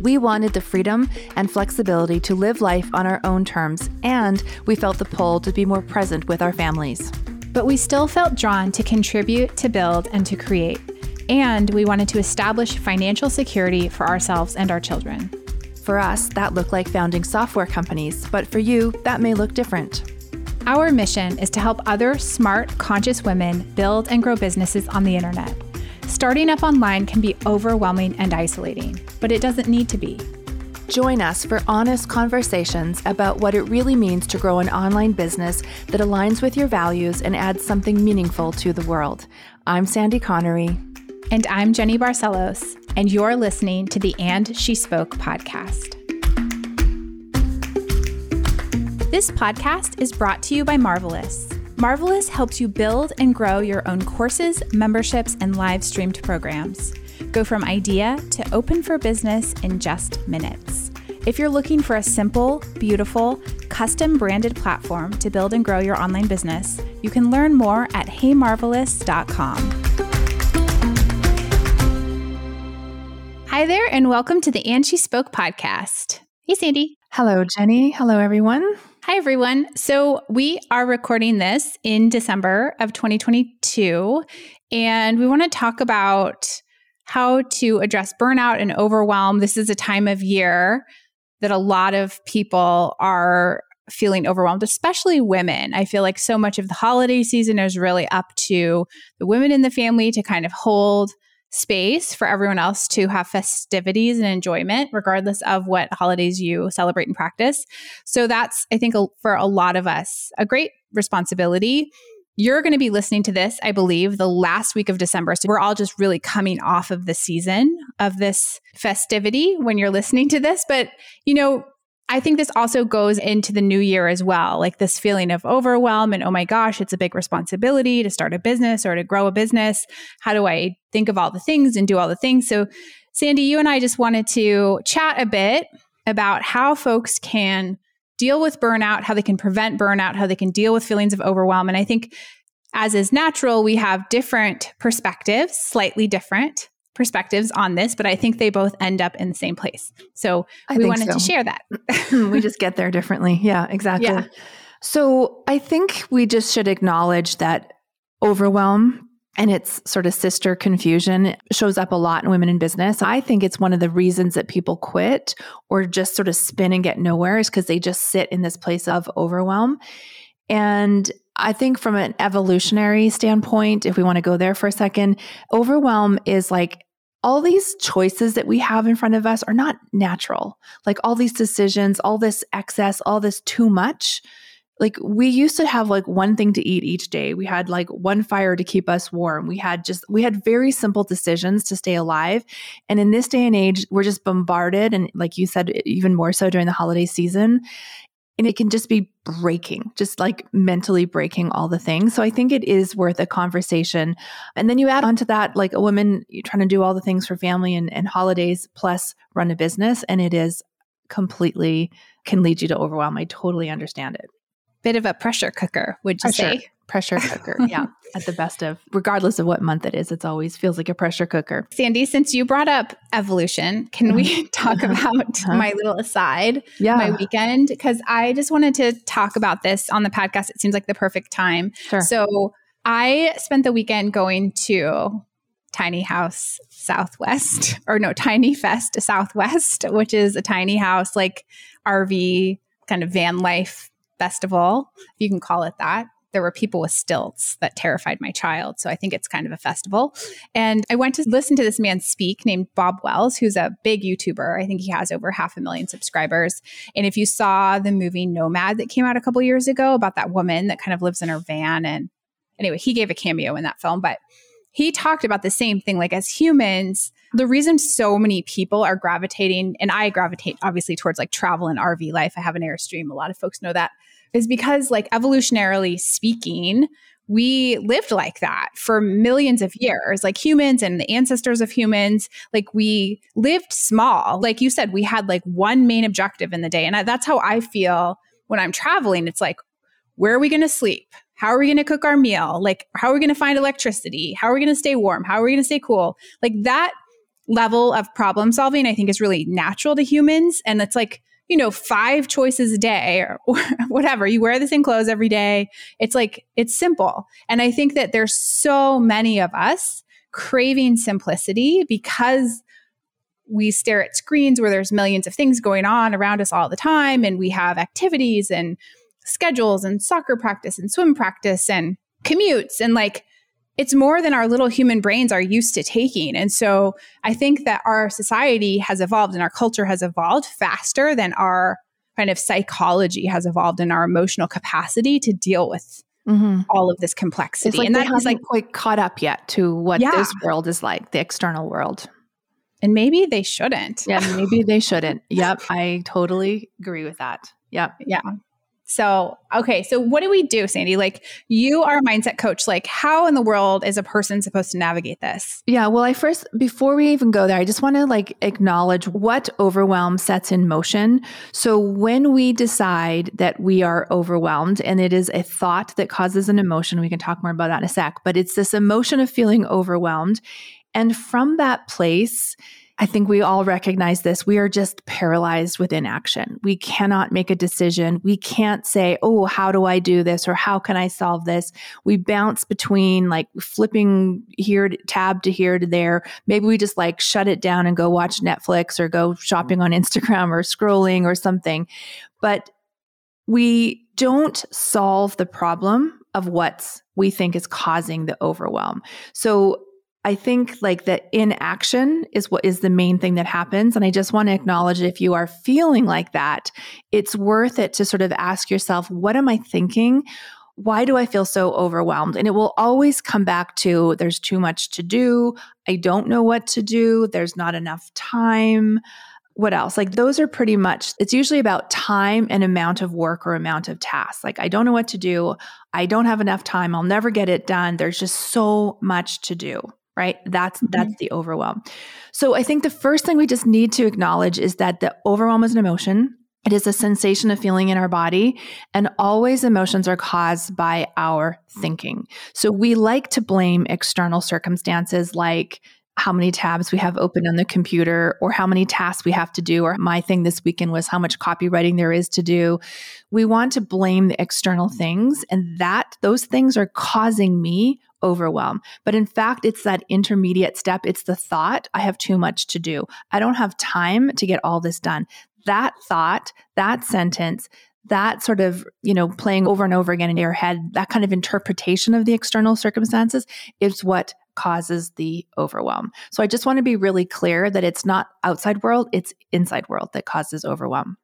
We wanted the freedom and flexibility to live life on our own terms, and we felt the pull to be more present with our families. But we still felt drawn to contribute, to build, and to create. And we wanted to establish financial security for ourselves and our children. For us, that looked like founding software companies, but for you, that may look different. Our mission is to help other smart, conscious women build and grow businesses on the internet. Starting up online can be overwhelming and isolating, but it doesn't need to be. Join us for honest conversations about what it really means to grow an online business that aligns with your values and adds something meaningful to the world. I'm Sandy Connery. And I'm Jenny Barcelos, and you're listening to the And She Spoke podcast. This podcast is brought to you by Marvelous. Marvelous helps you build and grow your own courses, memberships, and live streamed programs. Go from idea to open for business in just minutes. If you're looking for a simple, beautiful, custom branded platform to build and grow your online business, you can learn more at heymarvelous.com. Hi there, and welcome to the And She Spoke podcast. Hey, Sandy. Hello, Jenny. Hello, everyone. Hi, everyone. So, we are recording this in December of 2022, and we want to talk about how to address burnout and overwhelm. This is a time of year that a lot of people are feeling overwhelmed, especially women. I feel like so much of the holiday season is really up to the women in the family to kind of hold space for everyone else to have festivities and enjoyment, regardless of what holidays you celebrate and practice. So that's, I think, for a lot of us, a great responsibility. You're going to be listening to this, I believe, the last week of December. So we're all just really coming off of the season of this festivity when you're listening to this. But, you know, I think this also goes into the new year as well, like this feeling of overwhelm and oh my gosh, it's a big responsibility to start a business or to grow a business. How do I think of all the things and do all the things? So, Sandy, you and I just wanted to chat a bit about how folks can deal with burnout, how they can prevent burnout, how they can deal with feelings of overwhelm. And I think, as is natural, we have different perspectives, slightly different perspectives on this, but I think they both end up in the same place. So I we wanted so. to share that. we just get there differently. Yeah, exactly. Yeah. So I think we just should acknowledge that overwhelm and its sort of sister confusion shows up a lot in women in business. I think it's one of the reasons that people quit or just sort of spin and get nowhere is because they just sit in this place of overwhelm. And I think from an evolutionary standpoint, if we want to go there for a second, overwhelm is like all these choices that we have in front of us are not natural. Like all these decisions, all this excess, all this too much. Like we used to have like one thing to eat each day. We had like one fire to keep us warm. We had just, we had very simple decisions to stay alive. And in this day and age, we're just bombarded. And like you said, even more so during the holiday season and it can just be breaking, just like mentally breaking all the things. So I think it is worth a conversation. And then you add on to that, like a woman trying to do all the things for family and, and holidays plus run a business. And it is completely can lead you to overwhelm. I totally understand it. Bit of a pressure cooker, would you say? Pressure cooker. yeah. At the best of, regardless of what month it is, it's always feels like a pressure cooker. Sandy, since you brought up evolution, can we talk about uh-huh. my little aside, yeah. my weekend? Because I just wanted to talk about this on the podcast. It seems like the perfect time. Sure. So I spent the weekend going to Tiny House Southwest, or no, Tiny Fest Southwest, which is a tiny house, like RV kind of van life festival, if you can call it that there were people with stilts that terrified my child. So I think it's kind of a festival. And I went to listen to this man speak named Bob Wells, who's a big YouTuber. I think he has over half a million subscribers. And if you saw the movie Nomad that came out a couple years ago about that woman that kind of lives in her van and anyway, he gave a cameo in that film, but he talked about the same thing. Like, as humans, the reason so many people are gravitating, and I gravitate obviously towards like travel and RV life, I have an Airstream, a lot of folks know that, is because, like, evolutionarily speaking, we lived like that for millions of years, like humans and the ancestors of humans. Like we lived small. Like you said, we had like one main objective in the day. And I, that's how I feel when I'm traveling. It's like, where are we going to sleep? How are we going to cook our meal? Like, how are we going to find electricity? How are we going to stay warm? How are we going to stay cool? Like that level of problem solving, I think is really natural to humans. And it's like, you know, five choices a day or, or, whatever. You wear the same clothes every day. It's like, it's simple. And I think that there's so many of us craving simplicity because we stare at screens where there's millions of things going on around us all the time. And we have activities and schedules and soccer practice and swim practice and commutes. And like, it's more than our little human brains are used to taking. And so I think that our society has evolved and our culture has evolved faster than our kind of psychology has evolved and our emotional capacity to deal with mm-hmm. all of this complexity. It's like and that is like quite caught up yet to what yeah. this world is like, the external world. And maybe they shouldn't. Yeah, maybe they shouldn't. Yep, I totally agree with that. Yep. Yeah. So, okay. So, what do we do, Sandy? Like, you are a mindset coach. Like, how in the world is a person supposed to navigate this? Yeah. Well, I first, before we even go there, I just want to like acknowledge what overwhelm sets in motion. So, when we decide that we are overwhelmed and it is a thought that causes an emotion, we can talk more about that in a sec, but it's this emotion of feeling overwhelmed. And from that place, I think we all recognize this. We are just paralyzed with inaction. We cannot make a decision. We can't say, Oh, how do I do this? Or how can I solve this? We bounce between like flipping here, tab to here to there. Maybe we just like shut it down and go watch Netflix or go shopping on Instagram or scrolling or something. But we don't solve the problem of what we think is causing the overwhelm. So I think like the inaction is what is the main thing that happens. And I just want to acknowledge if you are feeling like that, it's worth it to sort of ask yourself, what am I thinking? Why do I feel so overwhelmed? And it will always come back to there's too much to do. I don't know what to do. There's not enough time. What else? Like those are pretty much, it's usually about time and amount of work or amount of tasks. Like I don't know what to do. I don't have enough time. I'll never get it done. There's just so much to do right? That's mm-hmm. that's the overwhelm. So i think the first thing we just need to acknowledge is that the overwhelm is an emotion. It is a sensation of feeling in our body and always emotions are caused by our thinking. So we like to blame external circumstances like how many tabs we have open on the computer or how many tasks we have to do or my thing this weekend was how much copywriting there is to do we want to blame the external things and that those things are causing me overwhelm. But in fact, it's that intermediate step. It's the thought, I have too much to do. I don't have time to get all this done. That thought, that sentence, that sort of, you know, playing over and over again in your head, that kind of interpretation of the external circumstances is what causes the overwhelm. So I just want to be really clear that it's not outside world, it's inside world that causes overwhelm.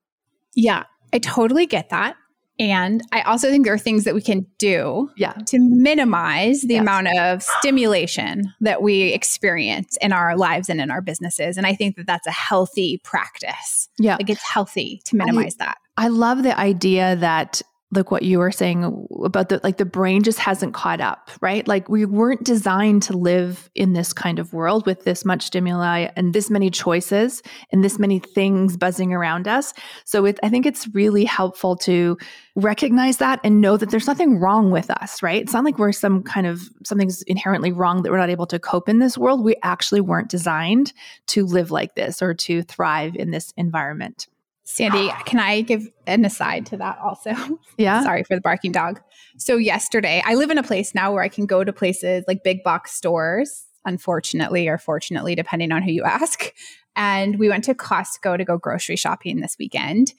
Yeah, I totally get that. And I also think there are things that we can do yeah. to minimize the yes. amount of stimulation that we experience in our lives and in our businesses. And I think that that's a healthy practice. Yeah. Like it's healthy to minimize I, that. I love the idea that like what you were saying about the like the brain just hasn't caught up right? Like we weren't designed to live in this kind of world with this much stimuli and this many choices and this many things buzzing around us. So it, i think it's really helpful to recognize that and know that there's nothing wrong with us right? It's not like we're some kind of something's inherently wrong that we're not able to cope in this world. We actually weren't designed to live like this or to thrive in this environment Sandy, ah. can I give an aside to that also? Yeah. Sorry for the barking dog. So, yesterday, I live in a place now where I can go to places like big box stores, unfortunately or fortunately, depending on who you ask. And we went to Costco to go grocery shopping this weekend.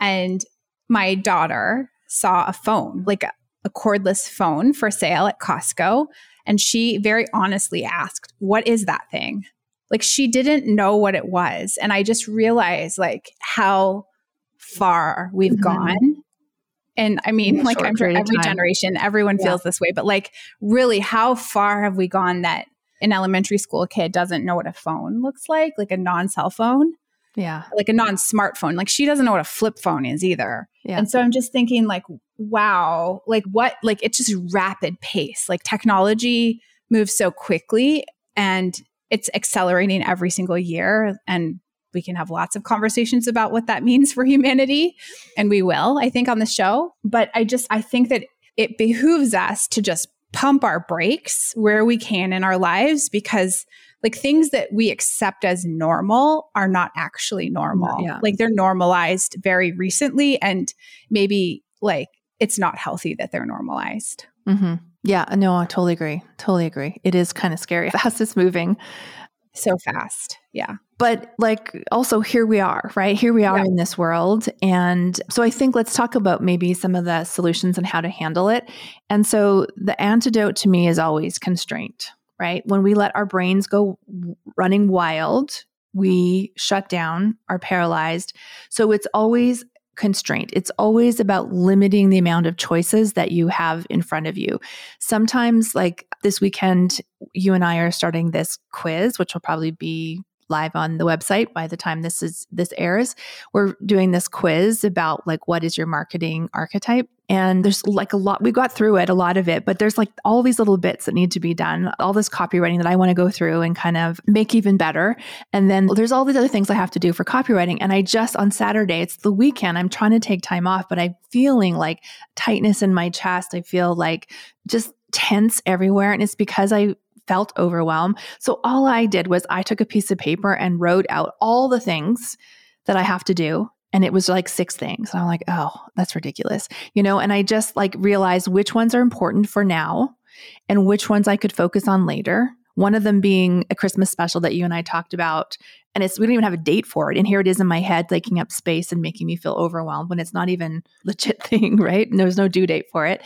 And my daughter saw a phone, like a, a cordless phone for sale at Costco. And she very honestly asked, What is that thing? Like she didn't know what it was and i just realized like how far we've mm-hmm. gone And I mean, like I'm sure every generation, everyone yeah. feels this way, but like really, how far have we gone that an elementary school kid doesn't know what a phone looks like, like a non cell phone? Yeah. Like a non smartphone. Like she doesn't know what a flip phone is either. Yeah. And so I'm just thinking, like, wow, like what, like it's just rapid pace. Like technology moves so quickly and it's accelerating every single year. And we can have lots of conversations about what that means for humanity. And we will, I think, on the show. But I just, I think that it behooves us to just pump our brakes where we can in our lives because like things that we accept as normal are not actually normal. Yeah. Like they're normalized very recently and maybe like it's not healthy that they're normalized. Mm-hmm. Yeah, uh, no, I totally agree. Totally agree. It is kind of scary. Fast it's moving. So fast. Yeah. But like also here we are, right? Here we are yeah. in this world. And so I think let's talk about maybe some of the solutions and how to handle it. And so the antidote to me is always constraint, right? When we let our brains go running wild, we shut down, are paralyzed. So it's always constraint. It's always about limiting the amount of choices that you have in front of you. Sometimes, like this weekend, you and I are starting this quiz, which will probably be live on the website by the time this is this airs. We're doing this quiz about like what is your marketing archetype? And there's like a lot we got through it a lot of it but there's like all these little bits that need to be done all this copywriting that i want to go through and kind of make even better. And then there's all these other things i have to do for copywriting. And i just on saturday it's the weekend i'm trying to take time off but i'm feeling like tightness in my chest. I feel like just tense everywhere. And it's because i felt overwhelmed. So all I did was I took a piece of paper and wrote out all the things that I have to do. And it was like six things. And I'm like, oh, that's ridiculous. You know, and I just like realized which ones are important for now and which ones I could focus on later. One of them being a Christmas special that you and I talked about. And it's we don't even have a date for it. And here it is in my head, taking up space and making me feel overwhelmed when it's not even legit thing, right? And there's no due date for it.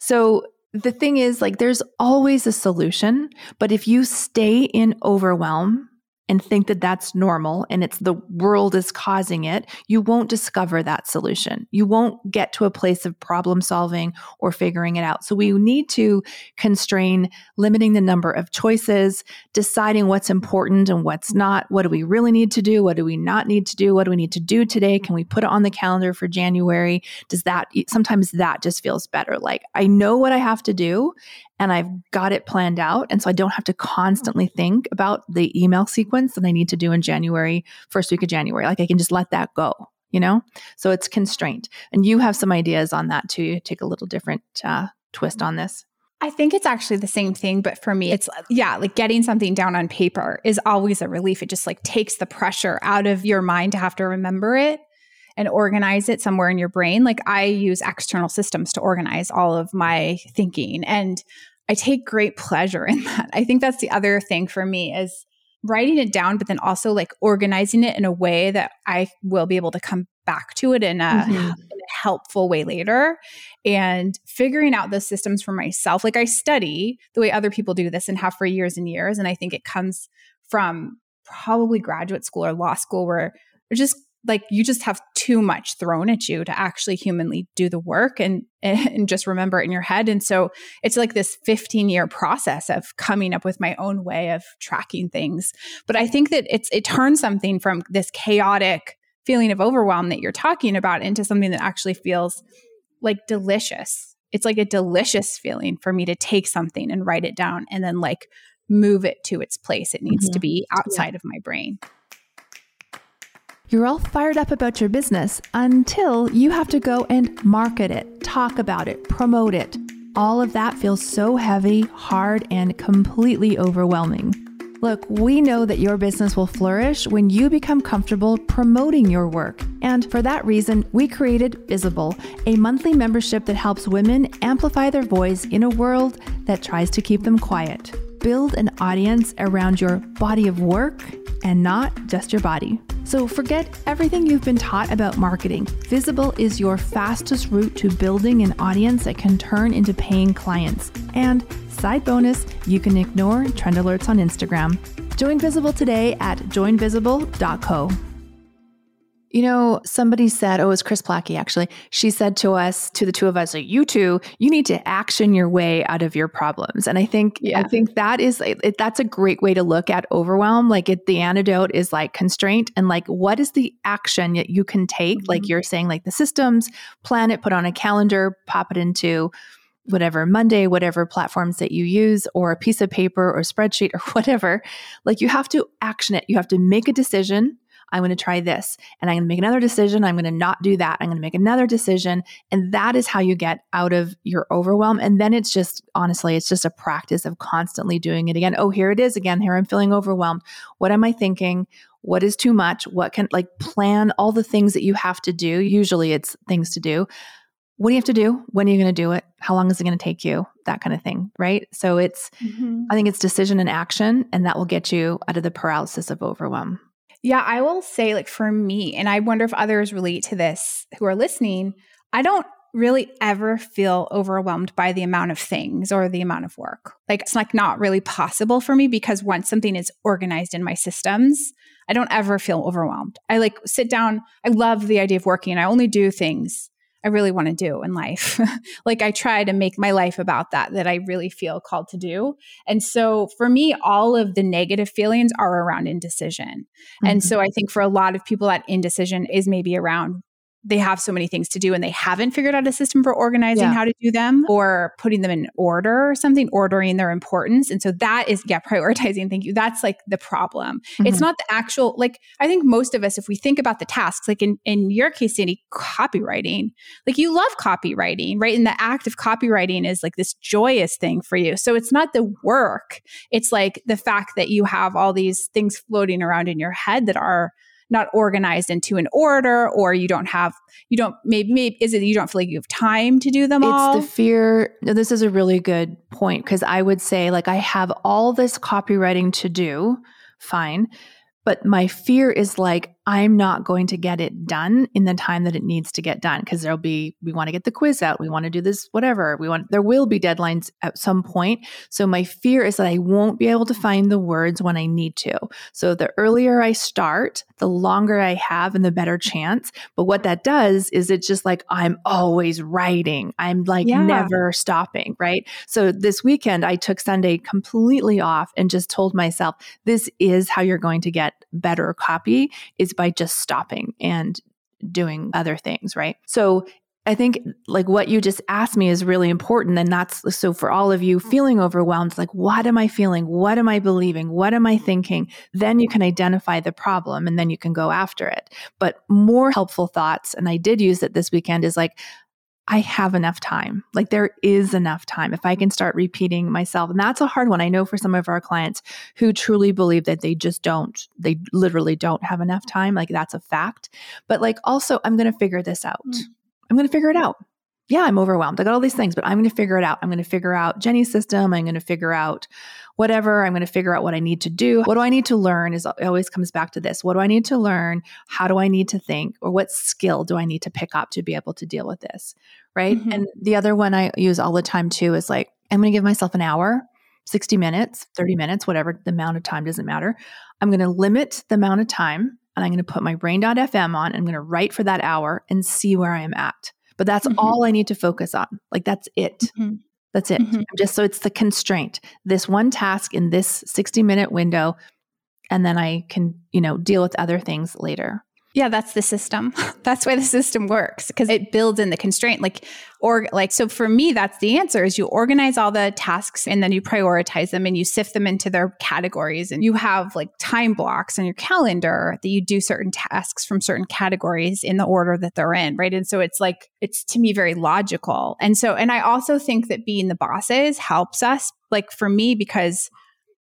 So the thing is, like, there's always a solution. But if you stay in overwhelm, and think that that's normal and it's the world is causing it, you won't discover that solution. You won't get to a place of problem solving or figuring it out. So we need to constrain limiting the number of choices, deciding what's important and what's not. What do we really need to do? What do we not need to do? What do we need to do today? Can we put it on the calendar for January? Does that sometimes that just feels better? Like I know what I have to do and I've got it planned out. And so I don't have to constantly think about the email sequence that I need to do in January, first week of January. Like I can just let that go, you know? So it's constraint. And you have some ideas on that too. You take a little different uh, twist on this. I think it's actually the same thing, but for me, it's yeah, like getting something down on paper is always a relief. It just like takes the pressure out of your mind to have to remember it and organize it somewhere in your brain. Like I use external systems to organize all of my thinking. And I take great pleasure in that. I think that's the other thing for me is writing it down, but then also like organizing it in a way that I will be able to come back to it in a, mm-hmm. in a helpful way later and figuring out the systems for myself. Like I study the way other people do this and have for years and years. And I think it comes from probably graduate school or law school where there's just like you just have too much thrown at you to actually humanly do the work and and just remember it in your head and so it's like this 15 year process of coming up with my own way of tracking things but i think that it's it turns something from this chaotic feeling of overwhelm that you're talking about into something that actually feels like delicious it's like a delicious feeling for me to take something and write it down and then like move it to its place it needs mm-hmm. to be outside yeah. of my brain you're all fired up about your business until you have to go and market it, talk about it, promote it. All of that feels so heavy, hard, and completely overwhelming. Look, we know that your business will flourish when you become comfortable promoting your work. And for that reason, we created Visible, a monthly membership that helps women amplify their voice in a world that tries to keep them quiet. Build an audience around your body of work and not just your body. So forget everything you've been taught about marketing. Visible is your fastest route to building an audience that can turn into paying clients. And side bonus, you can ignore trend alerts on Instagram. Join Visible today at joinvisible.co. You know, somebody said, oh, it was Kris Plachy actually. She said to us, to the two of us, like, you two, you need to action your way out of your problems. And I think, yeah. I think that is, it, that's a great way to look at overwhelm. Like it, the antidote is like constraint and like, what is the action that you can take? Mm-hmm. Like you're saying, like the systems, plan it, put on a calendar, pop it into whatever Monday, whatever platforms that you use, or a piece of paper or spreadsheet or whatever. Like you have to action it. You have to make a decision I'm going to try this and I'm going to make another decision. I'm going to not do that. I'm going to make another decision. And that is how you get out of your overwhelm. And then it's just, honestly, it's just a practice of constantly doing it again. Oh, here it is again. Here I'm feeling overwhelmed. What am I thinking? What is too much? What can, like, plan all the things that you have to do. Usually it's things to do. What do you have to do? When are you going to do it? How long is it going to take you? That kind of thing, right? So it's, mm-hmm. I think it's decision and action, and that will get you out of the paralysis of overwhelm. Yeah, I will say, like, for me, and I wonder if others relate to this who are listening, I don't really ever feel overwhelmed by the amount of things or the amount of work. Like, it's like not really possible for me because once something is organized in my systems, I don't ever feel overwhelmed. I like sit down, I love the idea of working, I only do things I really want to do in life. like I try to make my life about that, that I really feel called to do. And so for me, all of the negative feelings are around indecision. Mm-hmm. And so I think for a lot of people, that indecision is maybe around they have so many things to do and they haven't figured out a system for organizing yeah. how to do them or putting them in order or something, ordering their importance. And so that is, yeah, prioritizing. Thank you. That's like the problem. Mm-hmm. It's not the actual, like, I think most of us, if we think about the tasks, like in, in your case, Sandy, copywriting, like you love copywriting, right? And the act of copywriting is like this joyous thing for you. So it's not the work. It's like the fact that you have all these things floating around in your head that are, not organized into an order or you don't have you don't maybe, maybe is it you don't feel like you have time to do them it's all? it's the fear this is a really good point because i would say like i have all this copywriting to do fine but my fear is like I'm not going to get it done in the time that it needs to get done because there'll be we want to get the quiz out, we want to do this whatever. We want there will be deadlines at some point. So my fear is that I won't be able to find the words when I need to. So the earlier I start, the longer I have and the better chance. But what that does is it's just like I'm always writing. I'm like yeah. never stopping, right? So this weekend I took Sunday completely off and just told myself this is how you're going to get better copy is by just stopping and doing other things, right? So I think like what you just asked me is really important. And that's so for all of you feeling overwhelmed, like, what am I feeling? What am I believing? What am I thinking? Then you can identify the problem and then you can go after it. But more helpful thoughts, and I did use it this weekend, is like, I have enough time. Like there is enough time if I can start repeating myself. And that's a hard one. I know for some of our clients who truly believe that they just don't, they literally don't have enough time. Like that's a fact. But like also, I'm going to figure this out. Mm. I'm going to figure it out. Yeah, I'm overwhelmed. I got all these things, but I'm going to figure it out. I'm going to figure out Jenny's system. I'm going to figure out whatever. I'm going to figure out what I need to do. What do I need to learn is it always comes back to this. What do I need to learn? How do I need to think? Or what skill do I need to pick up to be able to deal with this? Right. Mm-hmm. And the other one I use all the time too is like, I'm going to give myself an hour, 60 minutes, 30 minutes, whatever the amount of time doesn't matter. I'm going to limit the amount of time and I'm going to put my brain.fm on. I'm going to write for that hour and see where I am at. But that's mm-hmm. all I need to focus on. Like that's it. Mm-hmm. That's it. Mm-hmm. Just so it's the constraint. This one task in this 60 minute window and then I can, you know, deal with other things later. Yeah, that's the system. that's why the system works because it builds in the constraint. Like, or like, so for me, that's the answer is you organize all the tasks and then you prioritize them and you sift them into their categories and you have like time blocks on your calendar that you do certain tasks from certain categories in the order that they're in. Right. And so it's like, it's to me very logical. And so, and I also think that being the bosses helps us, like for me, because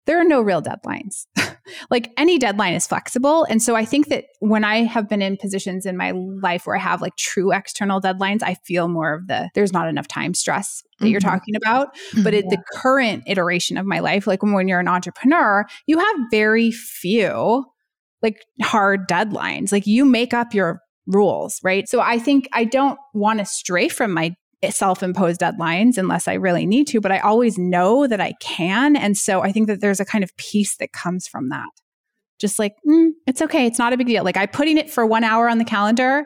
there are no real deadlines. like any deadline is flexible. And so I think that when I have been in positions in my life where I have like true external deadlines, I feel more of the there's not enough time stress that mm-hmm. you're talking about. But yeah. the current iteration of my life, like when you're an entrepreneur, you have very few like hard deadlines. Like you make up your rules, right? So I think I don't want to stray from my self imposed deadlines unless I really need to, but I always know that I can. And so I think that there's a kind of peace that comes from that. just like, mm, it's okay. It's not a big deal. Like I'm putting it for one hour on the calendar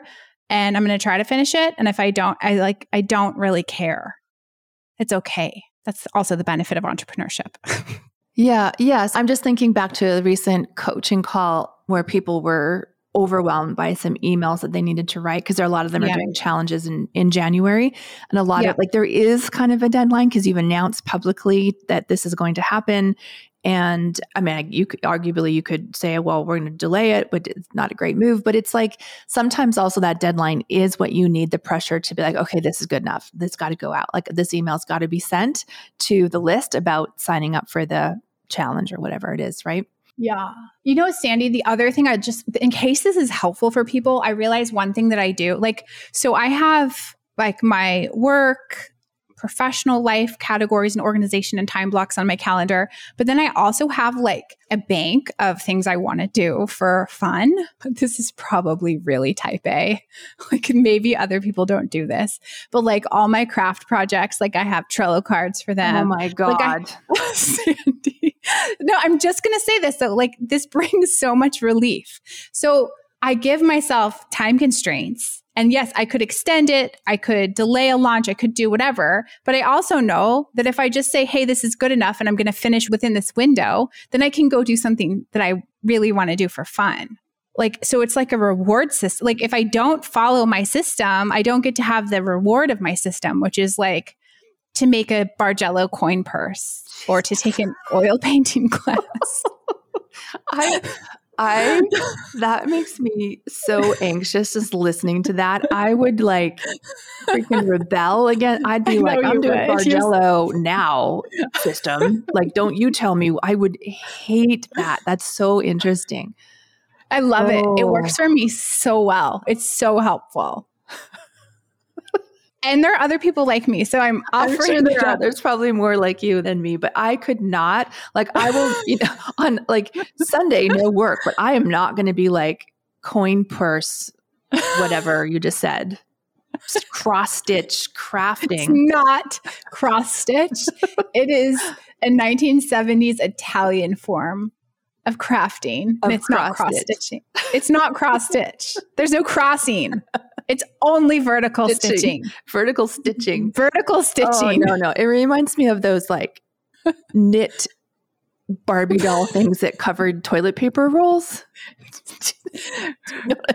and I'm going to try to finish it. And if I don't, I like, I don't really care. It's okay. That's also the benefit of entrepreneurship. yeah. Yes. I'm just thinking back to a recent coaching call where people were overwhelmed by some emails that they needed to write because there are a lot of them yeah. are doing challenges in, in January. And a lot yeah. of like there is kind of a deadline because you've announced publicly that this is going to happen. And I mean, you could arguably you could say, well, we're going to delay it, but it's not a great move. But it's like sometimes also that deadline is what you need the pressure to be like, okay, this is good enough. This got to go out. Like this email's got to be sent to the list about signing up for the challenge or whatever it is, right? Yeah. You know, Sandy, the other thing I just, in case this is helpful for people, I realize one thing that I do. Like, so I have like my work, professional life categories and organization and time blocks on my calendar. But then I also have like a bank of things I want to do for fun. But this is probably really type A. Like maybe other people don't do this, but like all my craft projects, like I have Trello cards for oh them. Oh my God. Like I, oh, Sandy. No, I'm just going to say this though. Like this brings so much relief. So I give myself time constraints and yes, I could extend it. I could delay a launch. I could do whatever. But I also know that if I just say, hey, this is good enough and I'm going to finish within this window, then I can go do something that I really want to do for fun. Like, so it's like a reward system. Like, if I don't follow my system, I don't get to have the reward of my system, which is like to make a Bargello coin purse or to take an oil painting class. I I that makes me so anxious just listening to that. I would like freaking rebel again. I'd be like, I'm doing Bargello now system. Like, don't you tell me. I would hate that. That's so interesting. I love oh. it. It works oh. for me so well. It's so helpful and there are other people like me. So I'm offering I'm sure there There's probably more like you than me, but I could not like I will you know on like Sunday no work, but I am not going to be like coin purse whatever you just said. Cross stitch crafting. It's not cross stitch. it is a 1970s Italian form of crafting. Of and it's not cross stitching. It's not cross stitch. There's no crossing. It's only vertical stitching. stitching. Vertical stitching. Vertical oh, stitching. Oh, no, no. It reminds me of those like knit Barbie doll things that covered toilet paper rolls.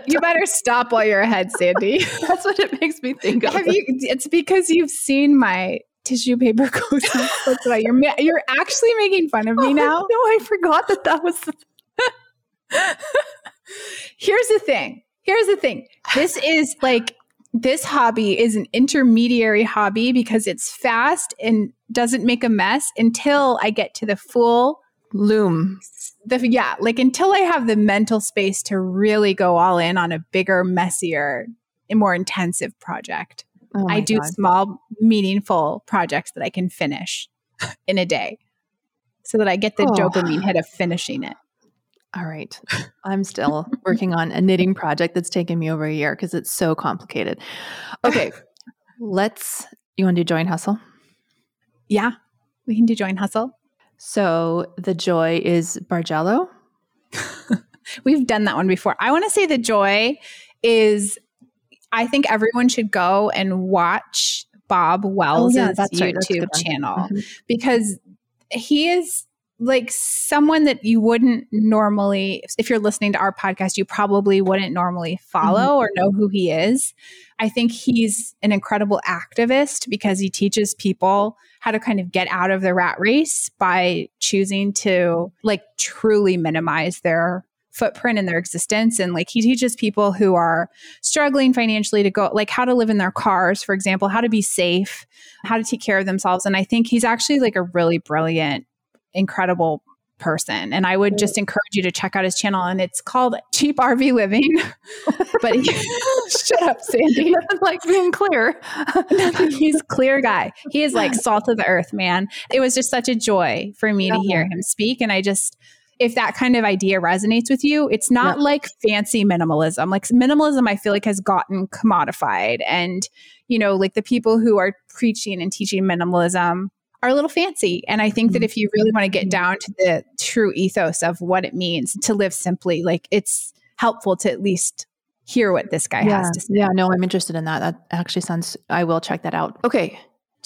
you better stop while you're ahead, Sandy. That's what it makes me think of. Have You, it's because you've seen my tissue paper cozy. That's why you're you're actually making fun of me oh, now. No, I forgot that that was. Here's the thing here's the thing this is like this hobby is an intermediary hobby because it's fast and doesn't make a mess until I get to the full loom. The, yeah, like until I have the mental space to really go all in on a bigger, messier, and more intensive project. Oh I do God. small, meaningful projects that I can finish in a day so that I get the oh. dopamine hit of finishing it. All right. I'm still working on a knitting project that's taken me over a year because it's so complicated. Okay. let's, you want to do joy and hustle? Yeah, we can do joy and hustle. So the joy is Bargello. We've done that one before. I want to say the joy is I think everyone should go and watch Bob Wells' oh, yeah, YouTube right. channel mm-hmm. because he is like someone that you wouldn't normally if you're listening to our podcast you probably wouldn't normally follow mm-hmm. or know who he is. I think he's an incredible activist because he teaches people how to kind of get out of the rat race by choosing to like truly minimize their footprint in their existence. And like he teaches people who are struggling financially to go like how to live in their cars for example how to be safe how to take care of themselves. And i think he's actually like a really brilliant incredible person. And I would just encourage you to check out his channel. And it's called Cheap RV Living. but he, shut up, Sandy. Nothing like being clear. He's clear guy. He is like salt of the earth, man. It was just such a joy for me to hear him speak. And I just, if that kind of idea resonates with you, it's not like fancy minimalism. Like minimalism, I feel like has gotten commodified. And, you know, like the people who are preaching and teaching minimalism are a little fancy. And I think that mm-hmm. if you really want to get down to the true ethos of what it means to live simply, like it's helpful to at least hear what this guy yeah. has to say. Yeah, no, I'm interested in that. That actually sounds, I will check that out. Okay.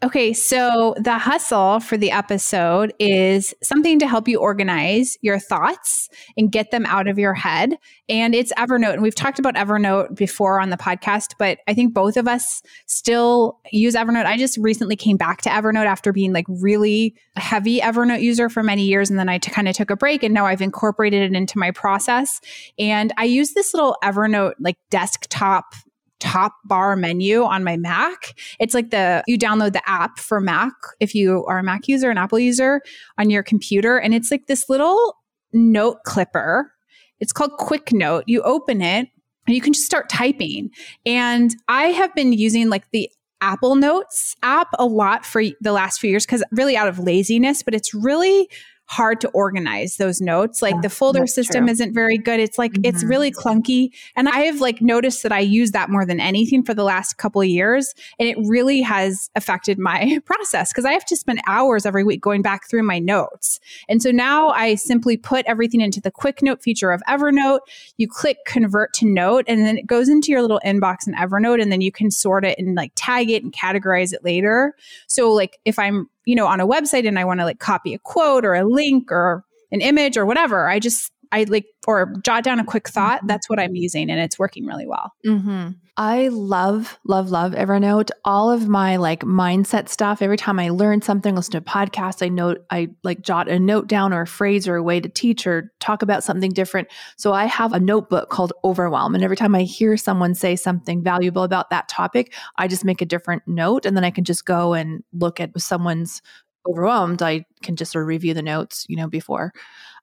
Okay, so the hustle for the episode is something to help you organize your thoughts and get them out of your head. And it's Evernote. And we've talked about Evernote before on the podcast, but I think both of us still use Evernote. I just recently came back to Evernote after being like really a heavy Evernote user for many years. And then I t- kind of took a break and now I've incorporated it into my process. And I use this little Evernote like desktop top bar menu on my Mac. It's like the you download the app for Mac if you are a Mac user, an Apple user on your computer and it's like this little note clipper. It's called Quick Note. You open it and you can just start typing. And I have been using like the Apple Notes app a lot for the last few years because really out of laziness, but it's really hard to organize those notes. Like yeah, the folder system true. isn't very good. It's like mm-hmm. it's really clunky. And I have like noticed that I use that more than anything for the last couple of years. And it really has affected my process because I have to spend hours every week going back through my notes. And so now I simply put everything into the quick note feature of Evernote. You click convert to note and then it goes into your little inbox in Evernote and then you can sort it and like tag it and categorize it later. So like if I'm you know, on a website and I want to like copy a quote or a link or an image or whatever, I just, I like, or jot down a quick thought. Mm-hmm. That's what I'm using and it's working really well. Mm-hmm. I love, love, love Evernote. All of my like mindset stuff. Every time I learn something, listen to a podcast, I note, I like jot a note down or a phrase or a way to teach or talk about something different. So I have a notebook called Overwhelm. And every time I hear someone say something valuable about that topic, I just make a different note and then I can just go and look at someone's overwhelmed. I can just sort of review the notes, you know, before.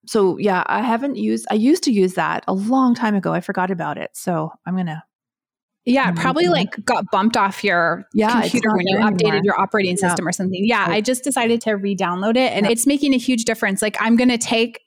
So yeah, I haven't used, I used to use that a long time ago. I forgot about it. So I'm going to yeah, probably like got bumped off your yeah, computer when you updated anymore. your operating system yeah. or something. Yeah, I just decided to re-download it and yeah. it's making a huge difference. Like I'm going to take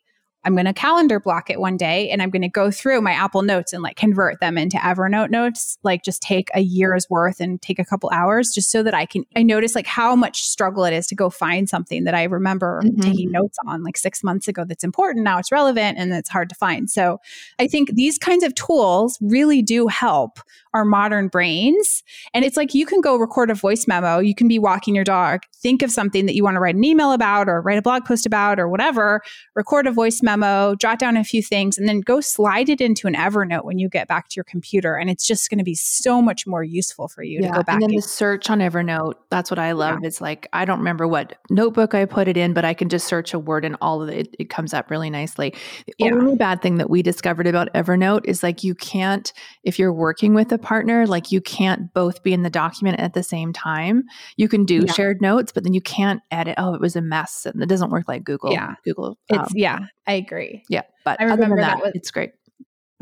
I'm going to calendar block it one day and I'm going to go through my Apple Notes and like convert them into Evernote notes, like just take a year's worth and take a couple hours just so that I can, I notice like how much struggle it is to go find something that I remember mm-hmm. taking notes on like six months ago that's important. Now it's relevant and it's hard to find. So I think these kinds of tools really do help our modern brains. And it's like you can go record a voice memo, you can be walking your dog, think of something that you want to write an email about or write a blog post about or whatever, record a voice memo, jot down a few things, and then go slide it into an Evernote when you get back to your computer. And it's just going to be so much more useful for you yeah, to go back. And then and- the search on Evernote, that's what I love. Yeah. It's like, I don't remember what notebook I put it in, but I can just search a word and all of it, it comes up really nicely. The yeah. only bad thing that we discovered about Evernote is like you can't, if you're working with a partner, like you can't both be in the document at the same time. You can do shared notes, but then you can't edit. Oh, it was a mess. And it doesn't work like Google. Yeah. Google. Um, it's, yeah, I agree. Yeah. But I remember that, that was, it's great.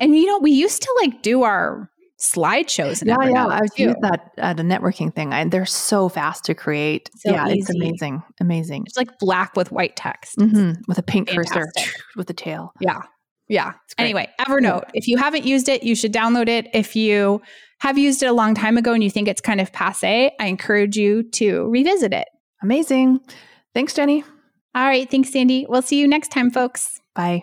And you know, we used to like do our slideshows. yeah, yeah, I've used that at a networking thing, and they're so fast to create. So yeah, easy. it's amazing, amazing. It's like black with white text mm-hmm. with a pink Fantastic. cursor with a tail. Yeah, yeah. Anyway, Evernote. If you haven't used it, you should download it. If you have used it a long time ago and you think it's kind of passe, I encourage you to revisit it. Amazing. Thanks, Jenny. All right. Thanks, Sandy. We'll see you next time, folks. Bye.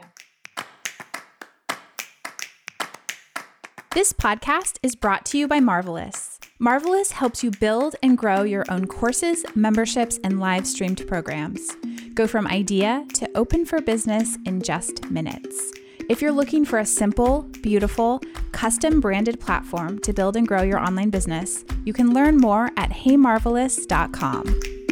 This podcast is brought to you by Marvelous. Marvelous helps you build and grow your own courses, memberships, and live streamed programs. Go from idea to open for business in just minutes. If you're looking for a simple, beautiful, custom branded platform to build and grow your online business, you can learn more at heymarvelous.com.